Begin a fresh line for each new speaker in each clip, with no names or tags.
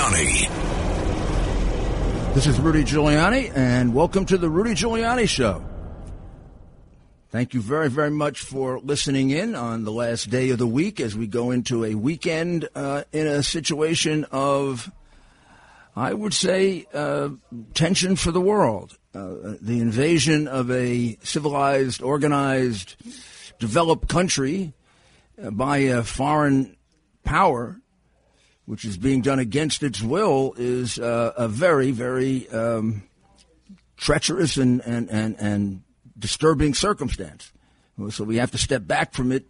Giuliani.
This is Rudy Giuliani, and welcome to the Rudy Giuliani Show. Thank you very, very much for listening in on the last day of the week as we go into a weekend uh, in a situation of, I would say, uh, tension for the world. Uh, the invasion of a civilized, organized, developed country uh, by a foreign power, which is being done against its will, is uh, a very, very um, treacherous and, and, and, and disturbing circumstance. So we have to step back from it.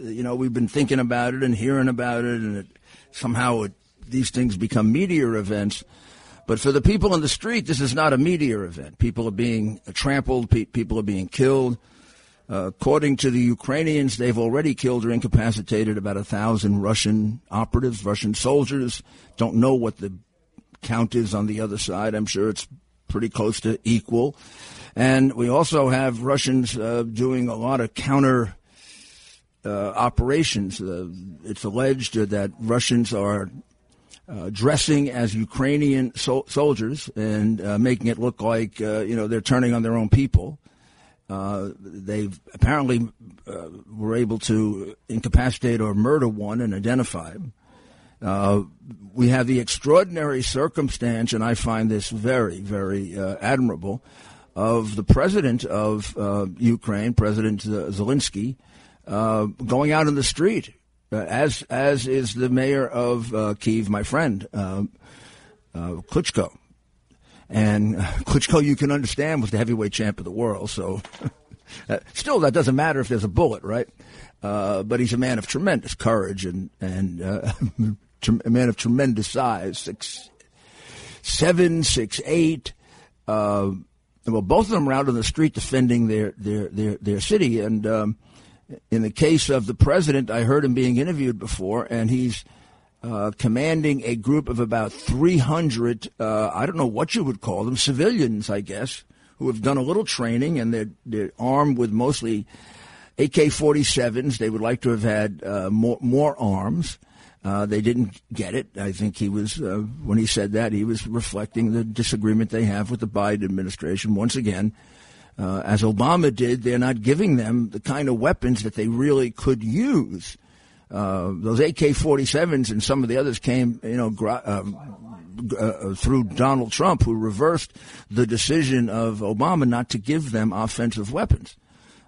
You know, we've been thinking about it and hearing about it, and it, somehow it, these things become media events. But for the people in the street, this is not a media event. People are being trampled, pe- people are being killed. According to the Ukrainians, they've already killed or incapacitated about a thousand Russian operatives, Russian soldiers. Don't know what the count is on the other side. I'm sure it's pretty close to equal. And we also have Russians uh, doing a lot of counter uh, operations. Uh, it's alleged that Russians are uh, dressing as Ukrainian so- soldiers and uh, making it look like uh, you know they're turning on their own people. They've apparently were able to incapacitate or murder one and identify him. we have the extraordinary circumstance, and I find this very, very admirable of the president of uh, Ukraine, President Zelensky, uh, going out in the street, uh, as as is the mayor of uh, Kiev, my friend uh, uh, Klitschko. And Klitschko, you can understand, was the heavyweight champ of the world. So, still, that doesn't matter if there's a bullet, right? but he's a man of tremendous courage and and a man of tremendous size, six seven, six eight. Uh, well, both of them were out on the street defending their their their, their city. And um, in the case of the president, I heard him being interviewed before, and he's uh, commanding a group of about 300. Uh, I don't know what you would call them, civilians, I guess, who have done a little training, and they're they're armed with mostly AK-47s. They would like to have had uh, more more arms. Uh, they didn't get it. I think he was, uh, when he said that, he was reflecting the disagreement they have with the Biden administration. Once again, uh, as Obama did, they're not giving them the kind of weapons that they really could use. Uh, those AK-47s and some of the others came, you know, um, uh, through Donald Trump, who reversed the decision of Obama not to give them offensive weapons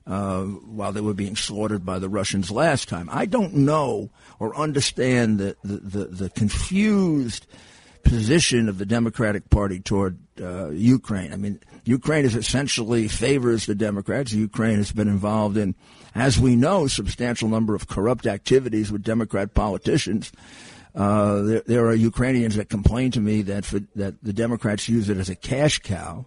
uh, while they were being slaughtered by the Russians last time. I don't know or understand the, the, the, the confused position of the Democratic Party toward uh, Ukraine. I mean, Ukraine is essentially favors the Democrats. Ukraine has been involved in, as we know, substantial number of corrupt activities with Democrat politicians. Uh, there, there, are Ukrainians that complain to me that for, that the Democrats use it as a cash cow.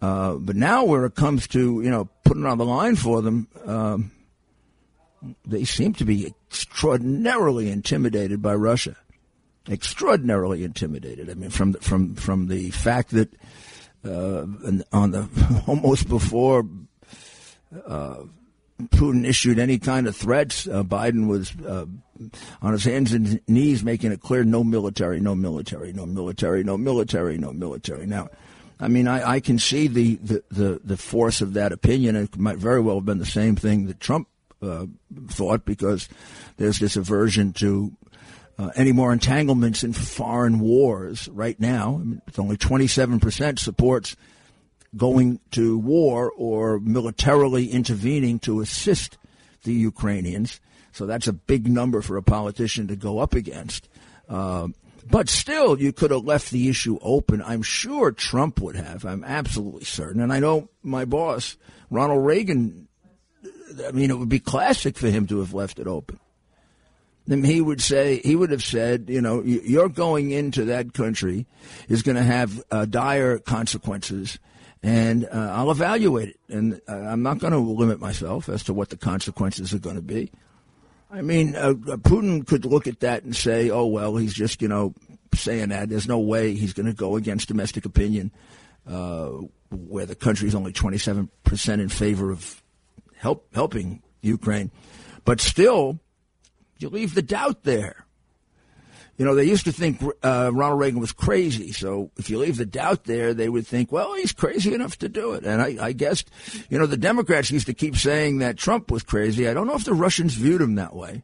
Uh, but now, where it comes to you know putting on the line for them, um, they seem to be extraordinarily intimidated by Russia. Extraordinarily intimidated. I mean, from the, from from the fact that uh, on the almost before uh, Putin issued any kind of threats, uh, Biden was uh, on his hands and knees making it clear: no military, no military, no military, no military, no military. Now I mean, I, I can see the, the, the, the, force of that opinion. It might very well have been the same thing that Trump uh, thought because there's this aversion to uh, any more entanglements in foreign wars right now. I mean, it's only 27% supports going to war or militarily intervening to assist the Ukrainians. So that's a big number for a politician to go up against. Uh, but still, you could have left the issue open. I'm sure Trump would have. I'm absolutely certain. And I know my boss, Ronald Reagan, I mean, it would be classic for him to have left it open. Then he would say, he would have said, you know, you're going into that country is going to have uh, dire consequences and uh, I'll evaluate it. And uh, I'm not going to limit myself as to what the consequences are going to be. I mean, uh, uh, Putin could look at that and say, "Oh well, he's just you know saying that. There's no way he's going to go against domestic opinion, uh, where the country is only 27 percent in favor of help helping Ukraine." But still, you leave the doubt there. you know, they used to think uh, Ronald Reagan was crazy. So if you leave the doubt there, they would think, well, he's crazy enough to do it. And I, I guess, you know, the Democrats used to keep saying that Trump was crazy. I don't know if the Russians viewed him that way,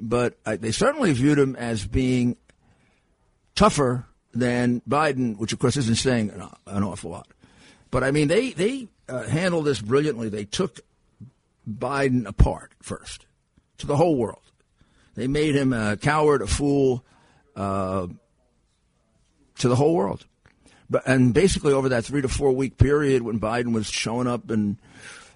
but I, they certainly viewed him as being tougher than Biden, which of course isn't saying an, an awful lot. But I mean, they they uh, handled this brilliantly. They took Biden apart first to the whole world. They made him a coward, a fool, uh, to the whole world. But and basically over that three to four week period when Biden was showing up and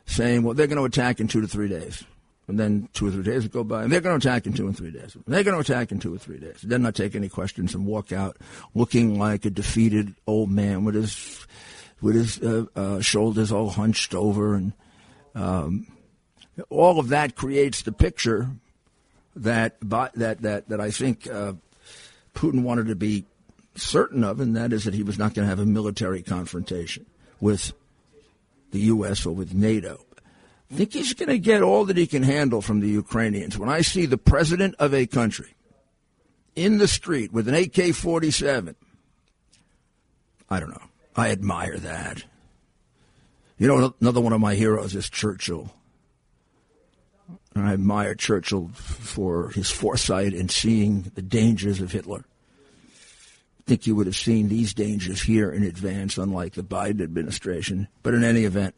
saying, "Well, they're going to attack in two to three days," and then two or three days would go by, and they're going to attack in two and three days. They're going to attack in two or three days. Then not take any questions and walk out looking like a defeated old man with his with his uh, uh, shoulders all hunched over, and um, all of that creates the picture that that that that I think uh, Putin wanted to be certain of, and that is that he was not going to have a military confrontation with the U.S. or with NATO. I think he's going to get all that he can handle from the Ukrainians. When I see the president of a country in the street with an AK 47, I don't know. I admire that. You know, another one of my heroes is Churchill. I admire Churchill for his foresight in seeing the dangers of Hitler. I think you would have seen these dangers here in advance, unlike the Biden administration. But in any event,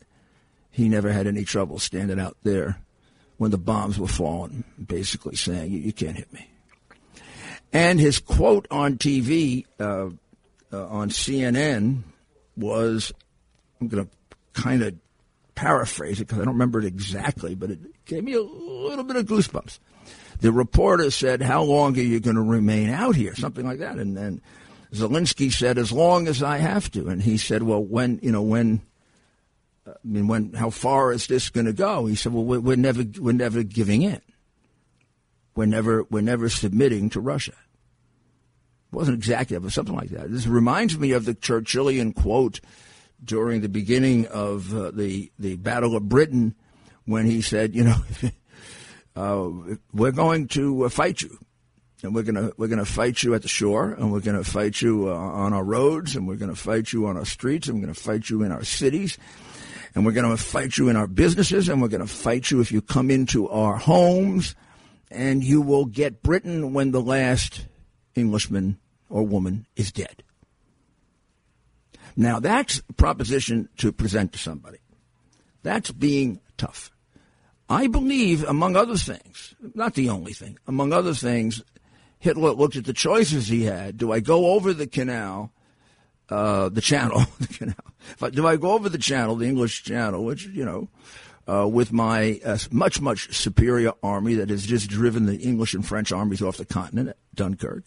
he never had any trouble standing out there when the bombs were falling, basically saying, "You, can't hit me." And his quote on TV uh, uh, on CNN was, "I'm going to kind of paraphrase it because I don't remember it exactly, but it gave me a little bit of goosebumps. The reporter said, "How long are you going to remain out here?" Something like that, and then Zelensky said, "As long as I have to." And he said, "Well, when you know when." I mean, when how far is this going to go? He said, "Well, we're, we're never we're never giving in. We're never we're never submitting to Russia." It wasn't exactly, but something like that. This reminds me of the Churchillian quote during the beginning of uh, the the Battle of Britain when he said, you know, uh, we're going to uh, fight you, and we're gonna we're gonna fight you at the shore, and we're gonna fight you uh, on our roads, and we're gonna fight you on our streets, and we're gonna fight you in our cities, and we're gonna fight you in our businesses, and we're gonna fight you if you come into our homes, and you will get Britain when the last Englishman or woman is dead. Now, that's a proposition to present to somebody. That's being tough. I believe, among other things, not the only thing, among other things, Hitler looked at the choices he had. Do I go over the canal, uh, the channel, the canal? Do I go over the channel, the English channel, which, you know, uh, with my uh, much, much superior army that has just driven the English and French armies off the continent, at Dunkirk,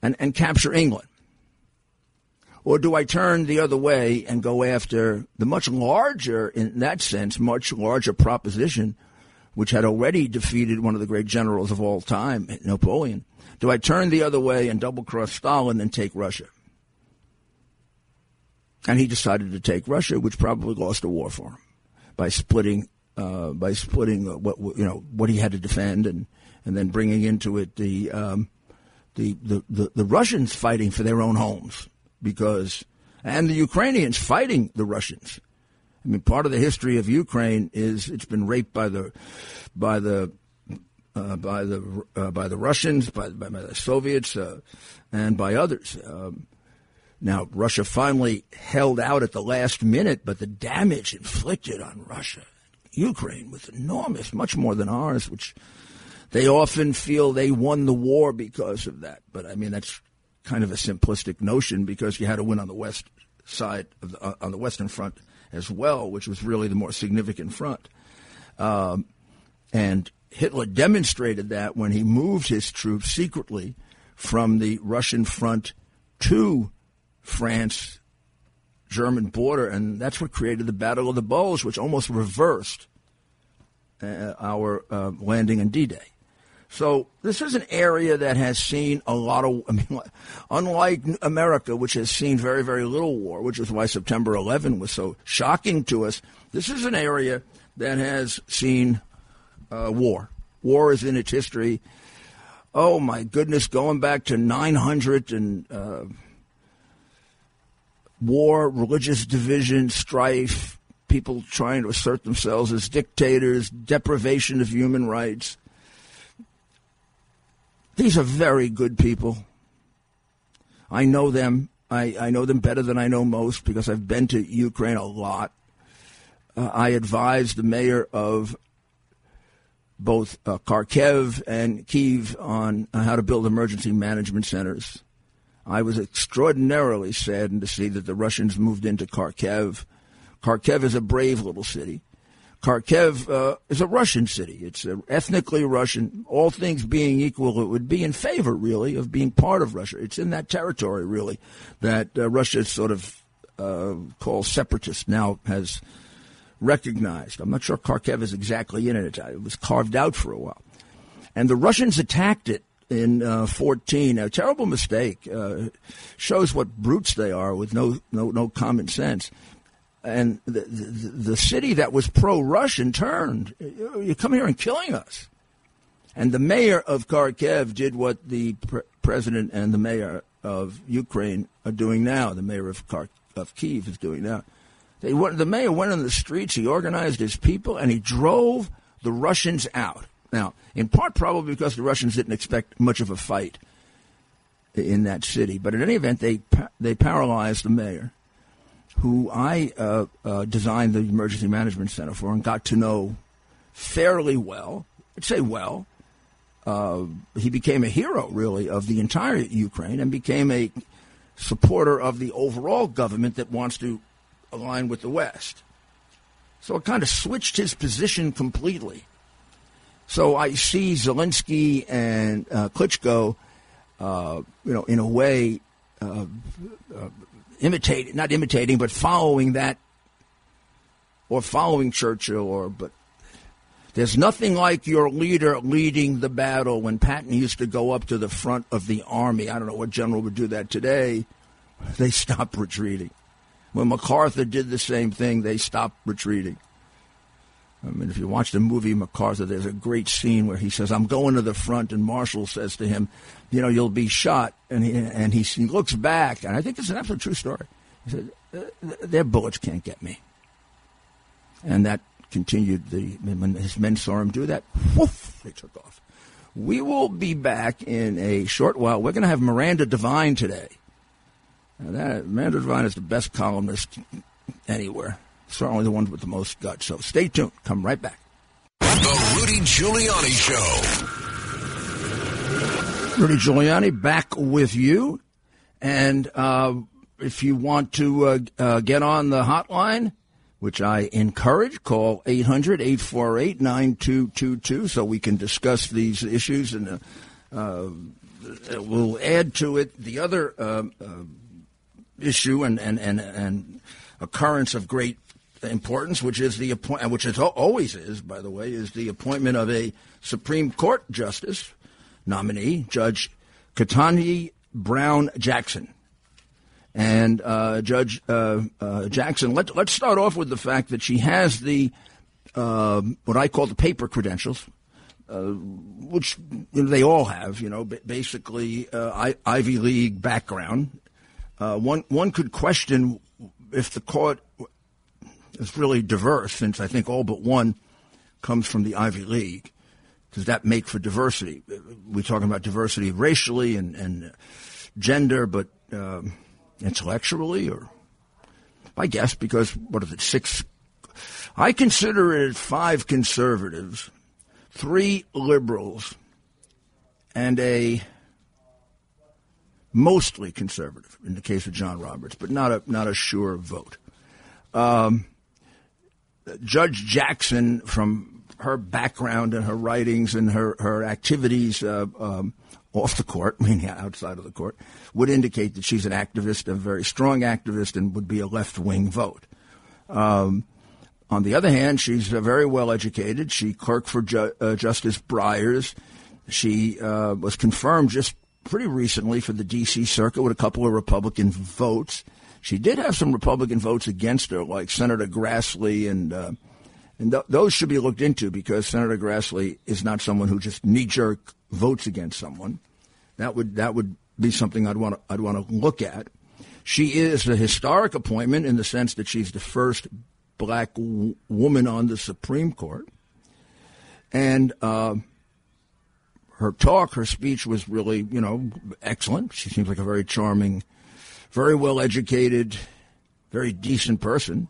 and, and capture England? Or do I turn the other way and go after the much larger, in that sense, much larger proposition, which had already defeated one of the great generals of all time, Napoleon? Do I turn the other way and double cross Stalin and take Russia? And he decided to take Russia, which probably lost a war for him by splitting, uh, by splitting what you know what he had to defend, and and then bringing into it the, um, the, the the the Russians fighting for their own homes because, and the Ukrainians fighting the Russians. I mean, part of the history of Ukraine is it's been raped by the, by the, uh, by the uh, by the Russians, by, by, the Soviets, uh, and by others. Um, now, Russia finally held out at the last minute, but the damage inflicted on Russia, Ukraine, was enormous, much more than ours, which they often feel they won the war because of that. But I mean, that's kind of a simplistic notion because you had to win on the west side the, uh, on the western front as well, which was really the more significant front. Um, and Hitler demonstrated that when he moved his troops secretly from the Russian front to France German border, and that's what created the Battle of the Bulge, which almost reversed uh, our uh, landing in D-Day. So this is an area that has seen a lot of, I mean, unlike America, which has seen very, very little war, which is why September 11 was so shocking to us. This is an area that has seen uh, war. War is in its history oh my goodness, going back to 900 and uh, war, religious division, strife, people trying to assert themselves as dictators, deprivation of human rights. These are very good people. I know them. I, I know them better than I know most because I've been to Ukraine a lot. Uh, I advised the mayor of both uh, Kharkiv and Kiev on uh, how to build emergency management centers. I was extraordinarily saddened to see that the Russians moved into Kharkiv. Kharkiv is a brave little city. Kharkiv uh, is a Russian city. It's uh, ethnically Russian. All things being equal, it would be in favor, really, of being part of Russia. It's in that territory, really, that uh, Russia sort of uh, calls separatist now has recognized. I'm not sure Kharkiv is exactly in it. It was carved out for a while. And the Russians attacked it in uh, 14. A terrible mistake. Uh, shows what brutes they are with no, no, no common sense. And the, the, the city that was pro-Russian turned. You come here and killing us. And the mayor of Kharkiv did what the pre- president and the mayor of Ukraine are doing now. The mayor of, Kharkiv, of Kiev is doing now. They went, the mayor went in the streets, he organized his people, and he drove the Russians out. Now, in part probably because the Russians didn't expect much of a fight in that city. But in any event, they, they paralyzed the mayor, who I uh, uh, designed the emergency management center for and got to know fairly well. I'd say well. Uh, he became a hero, really, of the entire Ukraine and became a supporter of the overall government that wants to align with the West. So it kind of switched his position completely. So I see Zelensky and uh, Klitschko, uh, you know, in a way, uh, imitating, not imitating, but following that, or following Churchill, or but there's nothing like your leader leading the battle when Patton used to go up to the front of the army. I don't know what general would do that today. They stop retreating. When MacArthur did the same thing, they stopped retreating. I mean, if you watch the movie MacArthur, there's a great scene where he says, "I'm going to the front," and Marshall says to him, "You know, you'll be shot." And he and he, looks back, and I think it's an absolute true story. He said, uh, "Their bullets can't get me," and that continued. The when his men saw him do that, whoof, they took off. We will be back in a short while. We're going to have Miranda Devine today. Now that Miranda Devine is the best columnist anywhere certainly the ones with the most guts. So stay tuned. Come right back.
The Rudy Giuliani Show.
Rudy Giuliani back with you. And uh, if you want to uh, uh, get on the hotline, which I encourage, call 800 848 9222 so we can discuss these issues. And uh, uh, we'll add to it the other uh, issue and, and, and, and occurrence of great importance, which is the appoint, which it always is, by the way, is the appointment of a Supreme Court justice nominee, Judge Ketanji Brown Jackson. And uh, Judge uh, uh, Jackson, let, let's start off with the fact that she has the um, what I call the paper credentials, uh, which you know, they all have. You know, basically uh, I, Ivy League background. Uh, one one could question if the court is really diverse, since I think all but one comes from the Ivy League. Does that make for diversity? We're talking about diversity racially and, and gender, but uh, intellectually, or I guess because what is it? Six. I consider it five conservatives, three liberals, and a mostly conservative in the case of John Roberts, but not a not a sure vote. Um, Judge Jackson, from her background and her writings and her, her activities uh, um, off the court, meaning outside of the court, would indicate that she's an activist, a very strong activist, and would be a left wing vote. Um, on the other hand, she's uh, very well educated. She clerked for Ju- uh, Justice Breyer. She uh, was confirmed just pretty recently for the D.C. Circuit with a couple of Republican votes. She did have some Republican votes against her, like Senator Grassley, and uh, and th- those should be looked into because Senator Grassley is not someone who just knee jerk votes against someone. That would that would be something I'd want to I'd want to look at. She is a historic appointment in the sense that she's the first black w- woman on the Supreme Court, and uh, her talk, her speech was really you know excellent. She seems like a very charming, very well educated, very decent person.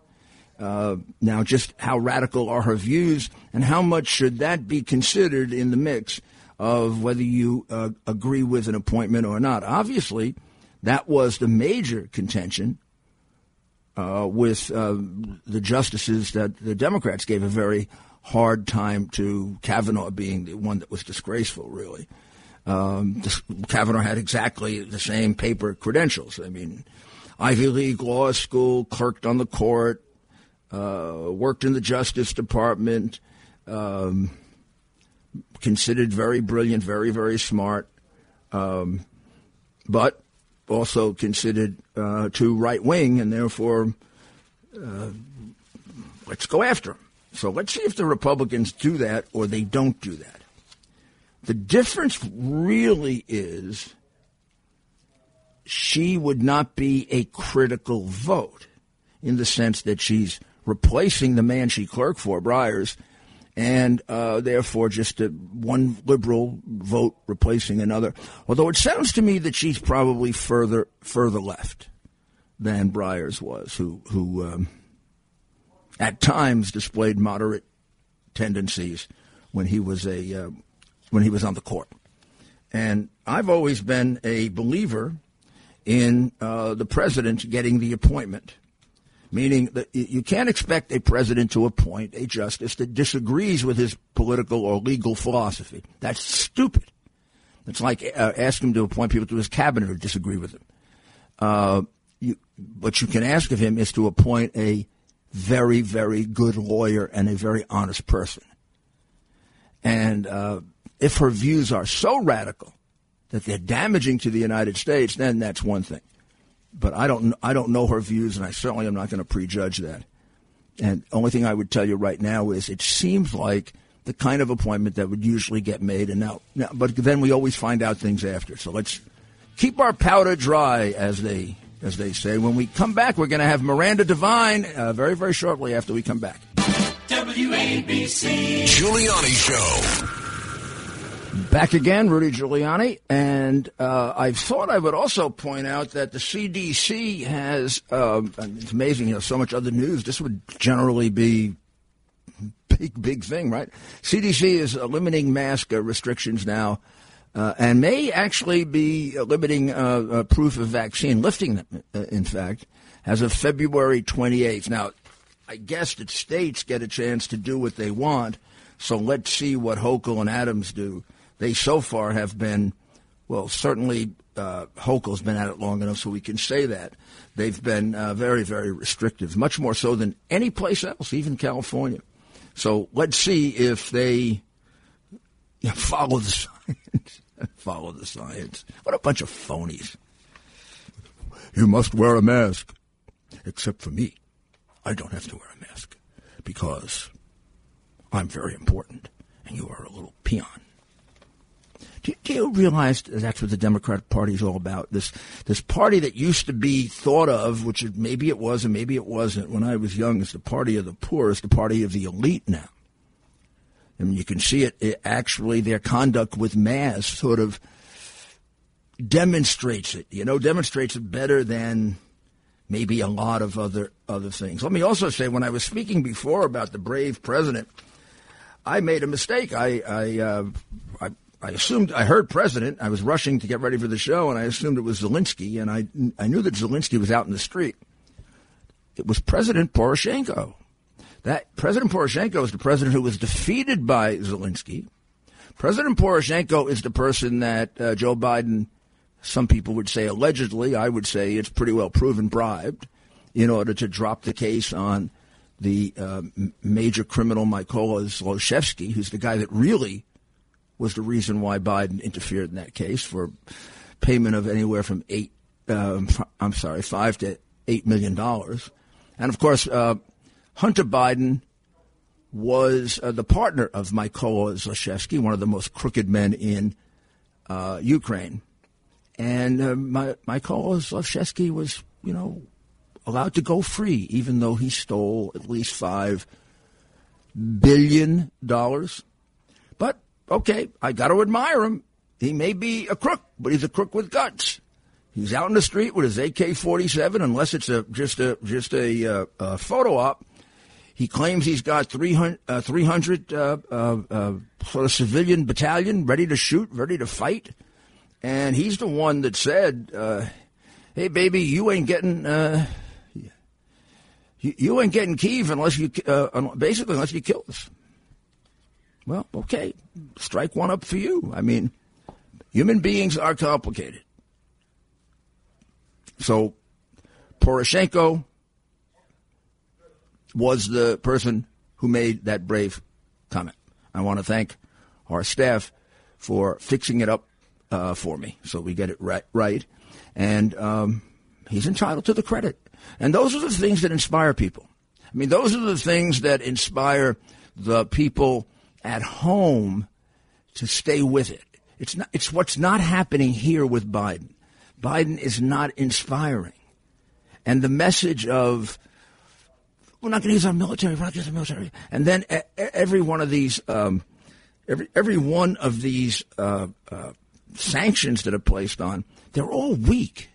Uh, now, just how radical are her views, and how much should that be considered in the mix of whether you uh, agree with an appointment or not? Obviously, that was the major contention uh, with uh, the justices that the Democrats gave a very hard time to Kavanaugh being the one that was disgraceful, really. Um, Kavanaugh had exactly the same paper credentials. I mean, Ivy League law school, clerked on the court, uh, worked in the Justice Department, um, considered very brilliant, very, very smart, um, but also considered uh, too right wing, and therefore, uh, let's go after him. So let's see if the Republicans do that or they don't do that. The difference really is she would not be a critical vote in the sense that she's replacing the man she clerked for, Breyer, and uh, therefore just a, one liberal vote replacing another. Although it sounds to me that she's probably further further left than Breyer was, who who um, at times displayed moderate tendencies when he was a uh, when he was on the court. And I've always been a believer in uh, the president getting the appointment meaning that you can't expect a president to appoint a justice that disagrees with his political or legal philosophy. That's stupid. It's like uh, asking him to appoint people to his cabinet who disagree with him. Uh, you, what you can ask of him is to appoint a very, very good lawyer and a very honest person. And uh, if her views are so radical that they're damaging to the United States, then that's one thing but I don't I don't know her views, and I certainly am not going to prejudge that. And only thing I would tell you right now is it seems like the kind of appointment that would usually get made, and now, now but then we always find out things after. So let's keep our powder dry, as they as they say. When we come back, we're going to have Miranda Devine uh, very very shortly after we come back.
WABC Giuliani Show.
Back again, Rudy Giuliani, and uh, I thought I would also point out that the CDC has. Um, it's amazing, you know, so much other news. This would generally be big, big thing, right? CDC is limiting mask uh, restrictions now, uh, and may actually be limiting uh, uh, proof of vaccine, lifting them, uh, in fact, as of February 28th. Now, I guess that states get a chance to do what they want. So let's see what Hochul and Adams do they so far have been, well, certainly uh, Hochul's been at it long enough so we can say that. They've been uh, very, very restrictive, much more so than any place else, even California. So let's see if they you know, follow the science. follow the science. What a bunch of phonies. You must wear a mask. Except for me. I don't have to wear a mask because I'm very important and you are a little peon. Do, do, you realize that's what the Democratic Party is all about? This this party that used to be thought of, which maybe it was and maybe it wasn't when I was young, as the party of the poor, is the party of the elite now. I mean, you can see it, it actually their conduct with mass sort of demonstrates it. You know, demonstrates it better than maybe a lot of other other things. Let me also say, when I was speaking before about the brave president. I made a mistake. I I, uh, I I assumed I heard president. I was rushing to get ready for the show, and I assumed it was Zelensky, and I I knew that Zelensky was out in the street. It was President Poroshenko. That President Poroshenko is the president who was defeated by Zelensky. President Poroshenko is the person that uh, Joe Biden, some people would say allegedly, I would say it's pretty well proven bribed in order to drop the case on the uh, major criminal Mykola Zlochevsky, who's the guy that really was the reason why Biden interfered in that case for payment of anywhere from eight, um, I'm sorry, five to eight million dollars. And of course, uh, Hunter Biden was uh, the partner of Mykola Zlochevsky, one of the most crooked men in uh, Ukraine, and uh, my Mykola Zlochevsky was, you know, allowed to go free, even though he stole at least five billion dollars. Okay, I got to admire him. He may be a crook, but he's a crook with guts. He's out in the street with his AK-47, unless it's a just a just a, uh, a photo op. He claims he's got 300, uh, 300 uh, uh, uh, sort of civilian battalion ready to shoot, ready to fight. And he's the one that said, uh, hey, baby, you ain't getting, you, you, ain't getting Kiev unless you, basically, unless you kill us. Well, okay, strike one up for you. I mean, human beings are complicated. So, Poroshenko was the person who made that brave comment. I want to thank our staff for fixing it up uh, for me so we get it right. right. And um, he's entitled to the credit. And those are the things that inspire people. I mean, those are the things that inspire the people at home to stay with it. It's not, it's what's not happening here with Biden. Biden is not inspiring. And the message of we're not going to use our military. We're not going to use our military. And then every one of these, um, every every one of these uh, uh, sanctions that are placed on, they're all weak.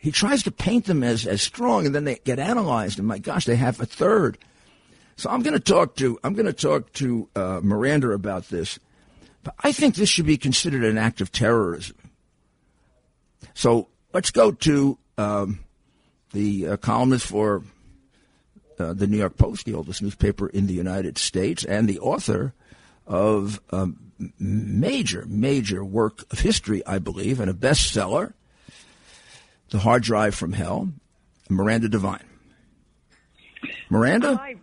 He tries to paint them as as strong, and then they get analyzed. And my gosh, they have a third. So I'm going to talk to I'm going to talk to uh, Miranda about this. But I think this should be considered an act of terrorism. So let's go to um, the uh, columnist for uh, the New York Post, the oldest newspaper in the United States, and the author of a major, major work of history, I believe, and a bestseller, The Hard Drive from Hell, Miranda Devine. Miranda?
Hi.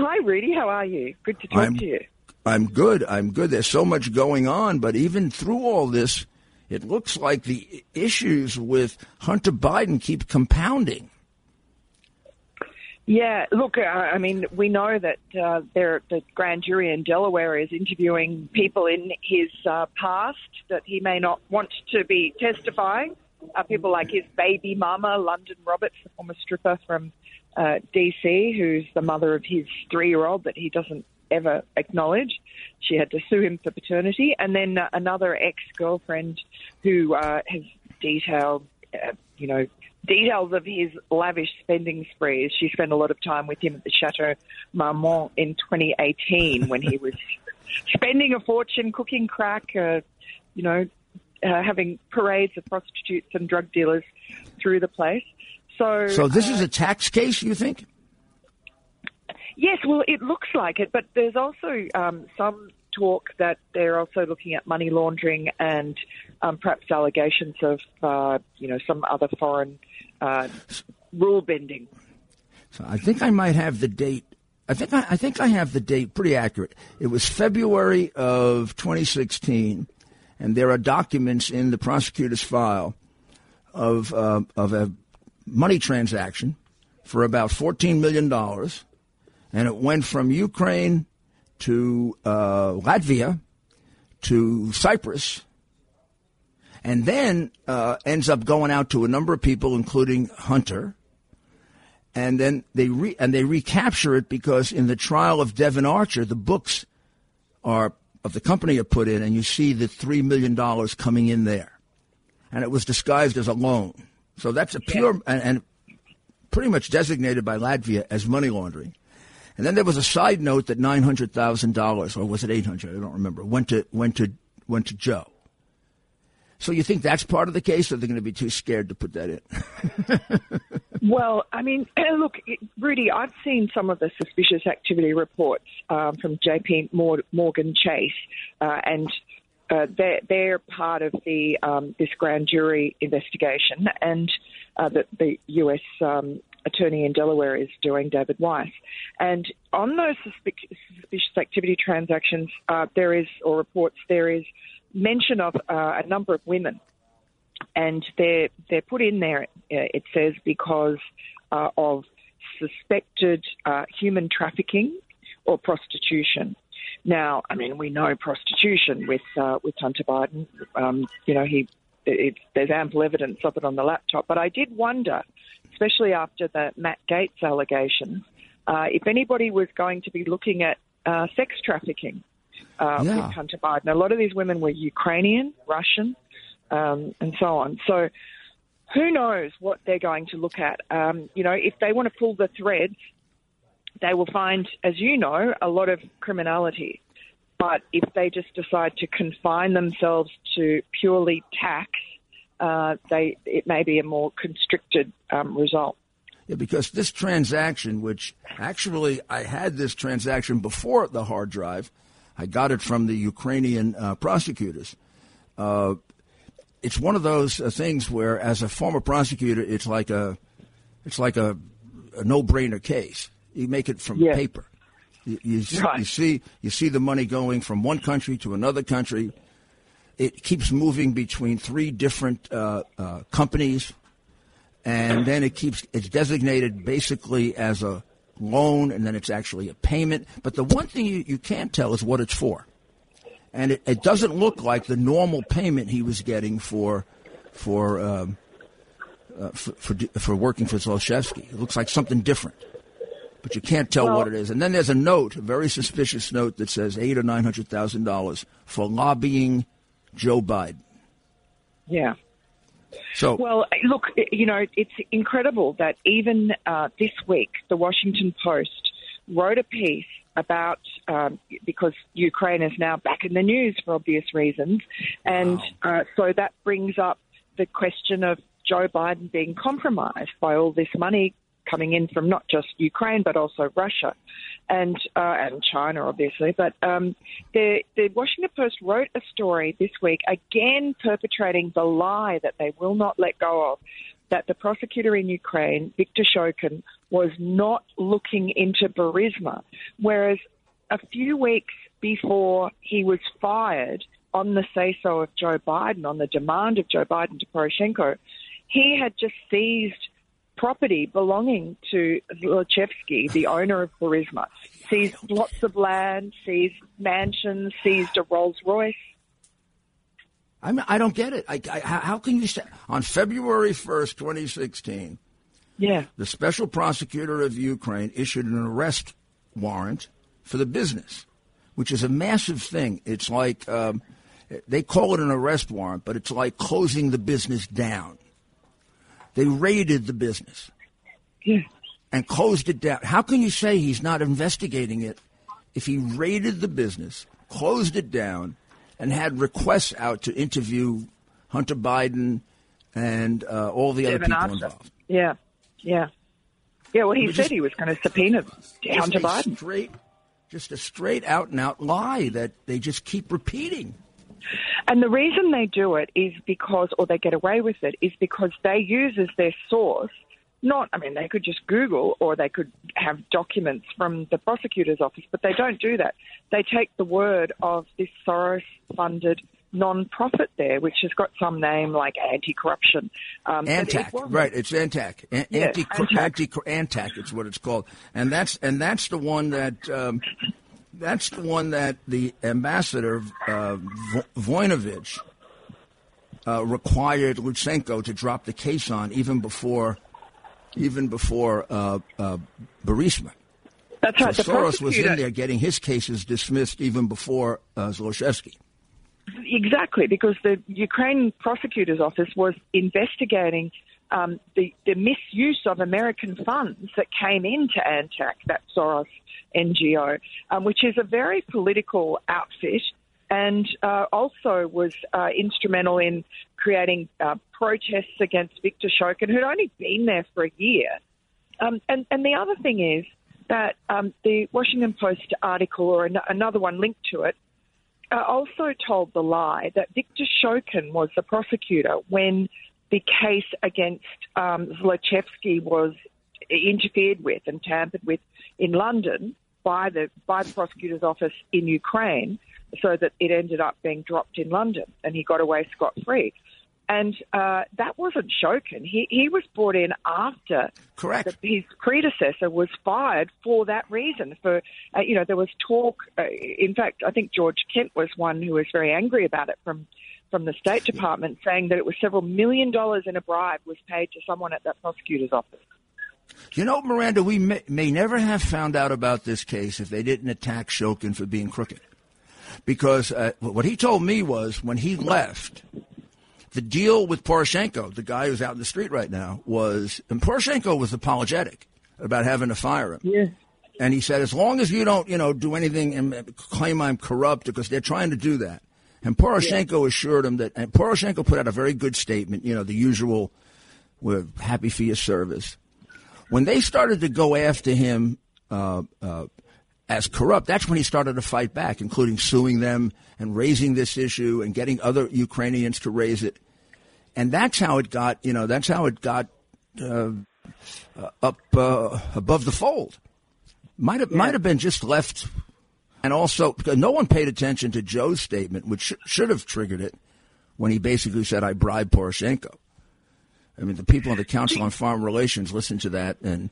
Hi, Rudy. How are you? Good to talk
I'm,
to you.
I'm good. I'm good. There's so much going on, but even through all this, it looks like the issues with Hunter Biden keep compounding.
Yeah, look, uh, I mean, we know that uh, there, the grand jury in Delaware is interviewing people in his uh, past that he may not want to be testifying. Uh, people like his baby mama, Lunden Roberts, the former stripper from uh, DC, who's the mother of his three-year-old that he doesn't ever acknowledge. She had to sue him for paternity, and then uh, another ex-girlfriend who uh, has detailed, uh, you know, details of his lavish spending sprees. She spent a lot of time with him at the Chateau Marmont in 2018 when he was spending a fortune cooking crack, uh, you know, uh, having parades of prostitutes and drug dealers through the place. So,
so this uh, is a tax case, you think?
Yes, well, it looks like it, but there's also um, some talk that they're also looking at money laundering and um, perhaps allegations of, uh, you know, some other foreign uh, rule bending.
So I think I might have the date. I think I, I, think I have the date pretty accurate. It was February of 2016, and there are documents in the prosecutor's file of uh, of a money transaction for about 14 million dollars, and it went from Ukraine to uh, Latvia to Cyprus and then uh, ends up going out to a number of people, including Hunter. And then they re- and they recapture it because in the trial of Devon Archer, the books are of the company are put in, and you see the three million dollars coming in there, and it was disguised as a loan. So that's a pure yeah. and, and pretty much designated by Latvia as money laundering. And then there was a side note that nine hundred thousand dollars, or was it eight hundred? I don't remember. Went to went to went to Joe. So you think that's part of the case, or they're going to be too scared to put that
in? well, I mean, look, Rudy, I've seen some of the suspicious activity reports um, from JP Morgan Chase, uh, and uh, they're, they're, part of the um, this grand jury investigation, and uh, that the U.S. Um, attorney in Delaware is doing, David Weiss. And on those suspicious activity transactions, uh, there is, or reports, there is mention of uh, a number of women, and they're they're put in there. Uh, it says because uh, of suspected human trafficking or prostitution. Now, I mean, we know prostitution with uh, with Hunter Biden. Um, you know, he it, there's ample evidence of it on the laptop. But I did wonder, especially after the Matt Gaetz allegations, uh, if anybody was going to be looking at uh, sex trafficking uh,
Yeah.
with Hunter Biden. A lot of these women were Ukrainian, Russian, um, and so on. So who knows what they're going to look at? Um, you know, if they want to pull the threads, they will find, as you know, a lot of criminality. But if they just decide to confine themselves to purely tax, uh, they it may be a more constricted um, result.
Yeah, because this transaction, which actually I had this transaction before the hard drive, I got it from the Ukrainian uh, prosecutors. Uh, it's one of those uh, things where, as a former prosecutor, it's like a, it's like a, a no-brainer case. You make it from
Yeah.
paper. You, you,
Right.
you see, you see the money going from one country to another country. It keeps moving between three different uh, uh, companies and then it keeps it's designated basically as a loan and then it's actually a payment but the one thing you, you can't tell is what it's for and it, it doesn't look like the normal payment he was getting for for um, uh, for, for for working for Zlochevsky. It looks like something different, but you can't tell
Well-
what it is. And then there's a note, a very suspicious note that says eight or nine hundred thousand dollars for lobbying Joe Biden.
Yeah.
So
Well, look, you know, it's incredible that even uh, this week, the Washington Post wrote a piece about um, because Ukraine is now back in the news for obvious reasons, and uh, so that brings up the question of Joe Biden being compromised by all this money coming in from not just Ukraine but also Russia and uh, and China, obviously. But um, the the Washington Post wrote a story this week again perpetrating the lie that they will not let go of. That the prosecutor in Ukraine, Viktor Shokin, was not looking into Burisma, whereas a few weeks before he was fired on the say so of Joe Biden, on the demand of Joe Biden to Poroshenko, he had just seized property belonging to Zlochevsky, the owner of Burisma, seized lots of land, seized mansions, seized a Rolls Royce.
I mean, I don't get it. I, I, how how can you say on February first, twenty sixteen?
Yeah.
the special prosecutor of Ukraine issued an arrest warrant for the business, which is a massive thing. It's like um, they call it an arrest warrant, but it's like closing the business down. They raided the business
Yeah.
and closed it down. How can you say he's not investigating it if he raided the business, closed it down, and had requests out to interview Hunter Biden and uh, all the other people involved?
Yeah. Yeah. Yeah, well, he said
just-
he was going to subpoena
Just
Hunter
a
Biden.
Straight, just a straight out and out lie that they just keep repeating.
And the reason they do it is because, or they get away with it, is because they use as their source. Not, I mean, they could just Google or they could have documents from the prosecutor's office, but they don't do that. They take the word of this Soros funded non-profit there, which has got some name like anti-corruption. Um, but it
Antac, right? It's Antac. An-
Yeah,
anti,
Antac.
anti, Antac. It's what it's called, and that's and that's the one that um, that's the one that the ambassador uh, Vo- Voinovich uh, required Lutsenko to drop the case on even before even before uh, uh, Burisma.
That's right.
So
the
Soros was in there getting his cases dismissed even before uh, Zlochevsky.
Exactly, because the Ukraine prosecutor's office was investigating um, the, the misuse of American funds that came into ANTAC, that Soros NGO, um, which is a very political outfit and uh, also was uh, instrumental in creating uh, protests against Victor Shokin, who'd only been there for a year. Um, and, and the other thing is that um, the Washington Post article, or an- another one linked to it, uh, also told the lie that Victor Shokin was the prosecutor when the case against um, Zlochevsky was interfered with and tampered with in London by the by the prosecutor's office in Ukraine, so that it ended up being dropped in London and he got away scot free. And uh, that wasn't Shokin. He, he was brought in after
Correct.
the, his predecessor was fired for that reason. For uh, you know, there was talk. Uh, in fact, I think George Kent was one who was very angry about it from from the State Department, saying that it was several million dollars in a bribe was paid to someone at that prosecutor's office.
You know, Miranda, we may, may never have found out about this case if they didn't attack Shokin for being crooked. Because uh, what he told me was when he left, the deal with Poroshenko, the guy who's out in the street right now, was, and Poroshenko was apologetic about having to fire him.
Yeah.
And he said, as long as you don't, you know, do anything and claim I'm corrupt, because they're trying to do that. And Poroshenko assured him that, and Poroshenko put out a very good statement, you know, the usual, we're happy for your service. When they started to go after him uh, uh, as corrupt, that's when he started to fight back, including suing them and raising this issue and getting other Ukrainians to raise it. And that's how it got, you know, that's how it got uh, uh up uh, above the fold. Might have, might have been just left and also, because no one paid attention to Joe's statement, which sh- should have triggered it, when he basically said, I bribed Poroshenko. I mean, the people on the Council on Foreign Relations listened to that and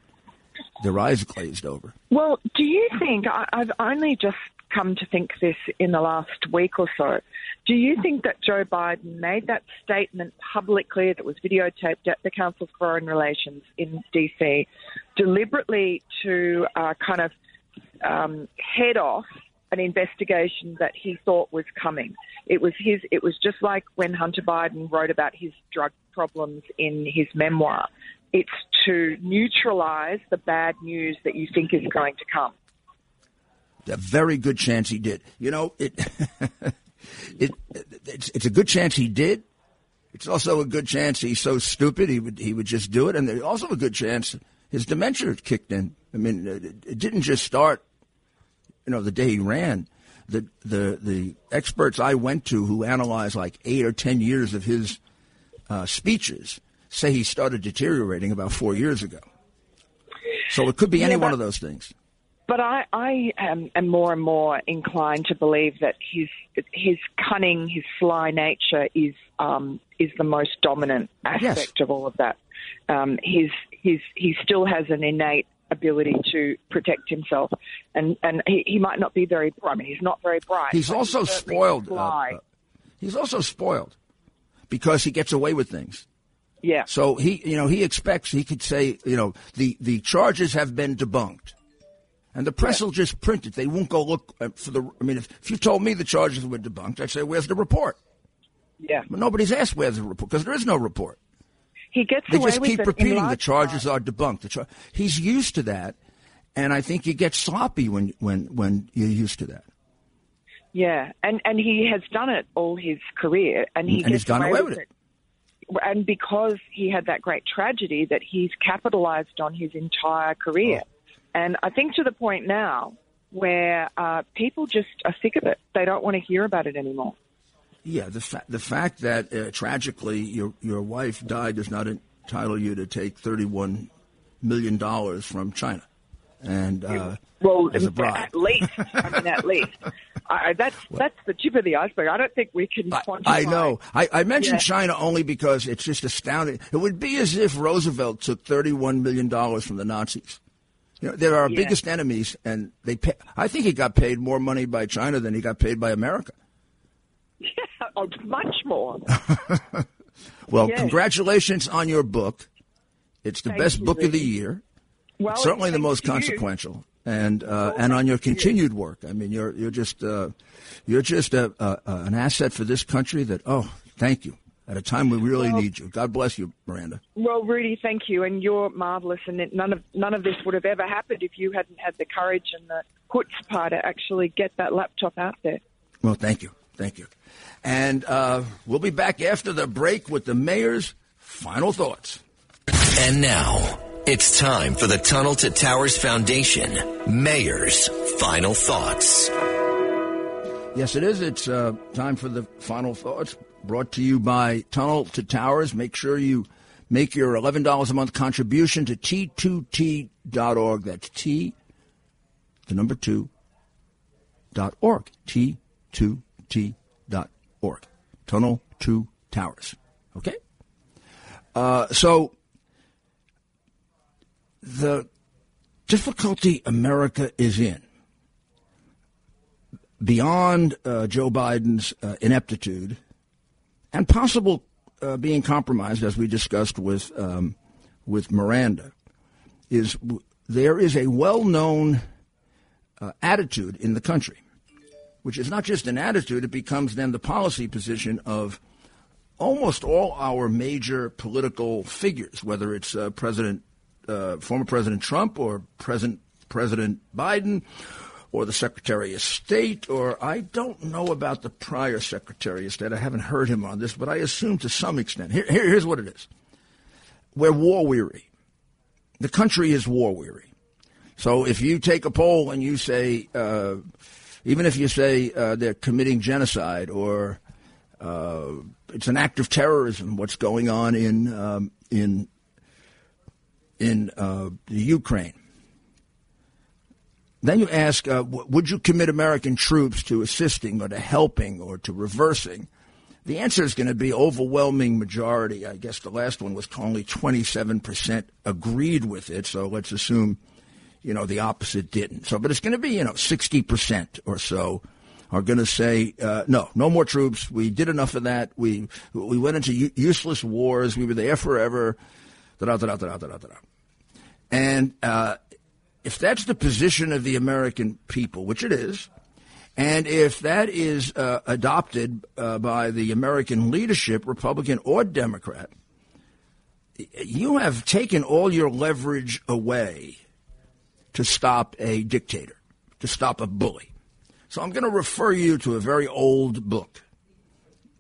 their eyes glazed over.
Well, do you think, I've only just come to think this in the last week or so, do you think that Joe Biden made that statement publicly that was videotaped at the Council of Foreign Relations in DC deliberately to uh, kind of um, head off an investigation that he thought was coming. It was his. It was just like when Hunter Biden wrote about his drug problems in his memoir. It's to neutralize the bad news that you think is going to come.
A very good chance he did. You know, it, it it's, it's a good chance he did. It's also a good chance he's so stupid he would he would just do it, and there's also a good chance his dementia kicked in. I mean, it, didn't just start you know, the day he ran, the the the experts I went to who analyzed like eight or ten years of his uh, speeches say he started deteriorating about four years ago. So it could be any
Yeah,
one of those things.
But I, I am, am more and more inclined to believe that his his cunning, his sly nature is um, is the most dominant aspect
Yes.
of all of that. Um, his his he still has an innate ability to protect himself, and and he, he might not be very. bright. I mean, he's not very bright.
He's also
certainly
spoiled. uh, uh, he's also spoiled because he gets away with things.
yeah,
So he, you know, he expects he could say, you know, the, the charges have been debunked. And the press will just print it. They won't go look uh, for the. I mean, if, if you told me the charges were debunked, I'd say, "Where's the report?"
yeah.
But nobody's asked where's the report because there is no report.
He gets
They
away
just
with
keep
it
repeating the charges are debunked. The char- He's used to that, and I think you get sloppy when when when you're used to that.
Yeah, and and he has done it all his career, and he
And he's
gets
gone away with
it. And because he had that great tragedy, that he's capitalized on his entire career,
Oh.
and I think to the point now where uh, people just are sick of it. They don't want to hear about it anymore.
Yeah, the fa- the fact that uh, tragically your your wife died does not entitle you to take thirty one million dollars from China, and uh,
Well,
as a bribe.
at least, I mean, at least. I, that's that's the tip of the iceberg. I don't think we can
I,
quantify.
I know. I, I mentioned
Yeah.
China only because it's just astounding. It would be as if Roosevelt took thirty-one million dollars from the Nazis. You know, they're our
Yeah.
biggest enemies, and they. Pay, I think he got paid more money by China than he got paid by America.
Oh, much more.
Well,
Yes.
congratulations on your book. It's the
Thank
best
you,
book of the year.
Well,
Certainly the most
to you.
consequential, and uh, and on your continued work. I mean, you're you're just uh, you're just a, a, a- an asset for this country. That oh, thank you. At a time we really
Well-
need you. God bless you, Miranda.
Well, Rudy, thank you, and you're marvelous. And none of none of this would have ever happened if you hadn't had the courage and the chutzpah to actually get that laptop out there.
Well, thank you, thank you, and uh, we'll be back after the break with the mayor's final thoughts.
And now, it's time for the Tunnel to Towers Foundation Mayor's Final Thoughts.
Yes, it is. It's uh, time for the final thoughts brought to you by Tunnel to Towers. Make sure you make your $11 a month contribution to T2T.org. That's T, the number two, dot org. T2T dot org. Tunnel to Towers. Okay? Uh, so the difficulty America is in, beyond uh, Joe Biden's uh, ineptitude and possible uh, being compromised, as we discussed with um, with Miranda, is w- there is a well-known uh, attitude in the country, which is not just an attitude; it becomes then the policy position of almost all our major political figures, whether it's uh, President, uh, former President Trump or President President Biden, or the Secretary of State, or I don't know about the prior Secretary of State. I haven't heard him on this, but I assume to some extent. Here, here, here's what it is: we're war weary. The country is war weary. So if you take a poll and you say, uh, even if you say uh, they're committing genocide or uh, it's an act of terrorism. What's going on in um, in in uh, the Ukraine? Then you ask, uh, w- would you commit American troops to assisting or to helping or to reversing? The answer is going to be overwhelming majority. I guess the last one was only 27% agreed with it. So let's assume, you know, the opposite didn't. So, but it's going to be, you know, 60% or so are going to say, uh, no, no more troops. We did enough of that. We we went into u- useless wars. We were there forever. Da, da, da, da, da, da, da. And uh, if that's the position of the American people, which it is, and if that is uh, adopted uh, by the American leadership, Republican or Democrat, you have taken all your leverage away to stop a dictator, to stop a bully. So I'm going to refer you to a very old book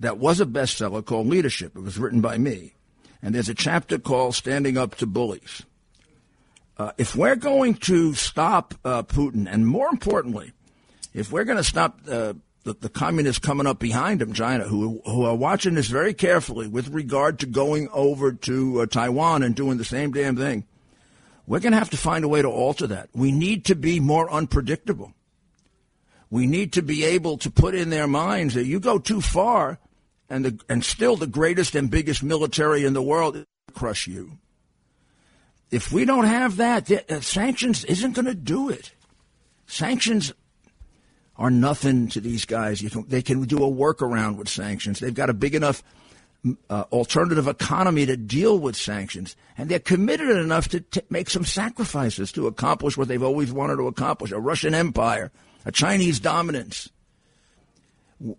that was a bestseller called Leadership. It was written by me. And there's a chapter called Standing Up to Bullies. Uh, if we're going to stop uh, Putin, and more importantly, if we're going to stop uh, the, the, communists coming up behind him, China, who, who are watching this very carefully with regard to going over to uh, Taiwan and doing the same damn thing, we're going to have to find a way to alter that. We need to be more unpredictable. We need to be able to put in their minds that you go too far, and the, and still the greatest and biggest military in the world crush you. If we don't have that, the, uh, sanctions isn't going to do it. Sanctions are nothing to these guys. Can, they can do a workaround with sanctions. They've got a big enough uh, alternative economy to deal with sanctions, and they're committed enough to t- make some sacrifices to accomplish what they've always wanted to accomplish: a Russian empire, a Chinese dominance.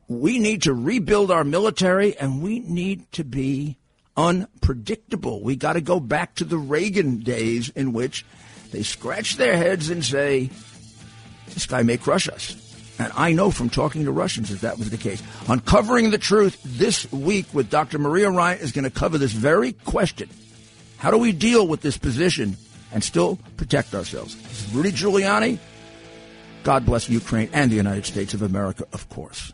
We need to rebuild our military, and we need to be unpredictable. We got to go back to the Reagan days in which they scratch their heads and say, "This guy may crush us." And I know from talking to Russians that that was the case. Uncovering the Truth this week with Dr. Maria Ryan is going to cover this very question. How do we deal with this position and still protect ourselves? Rudy Giuliani. God bless Ukraine and the United States of America, of course.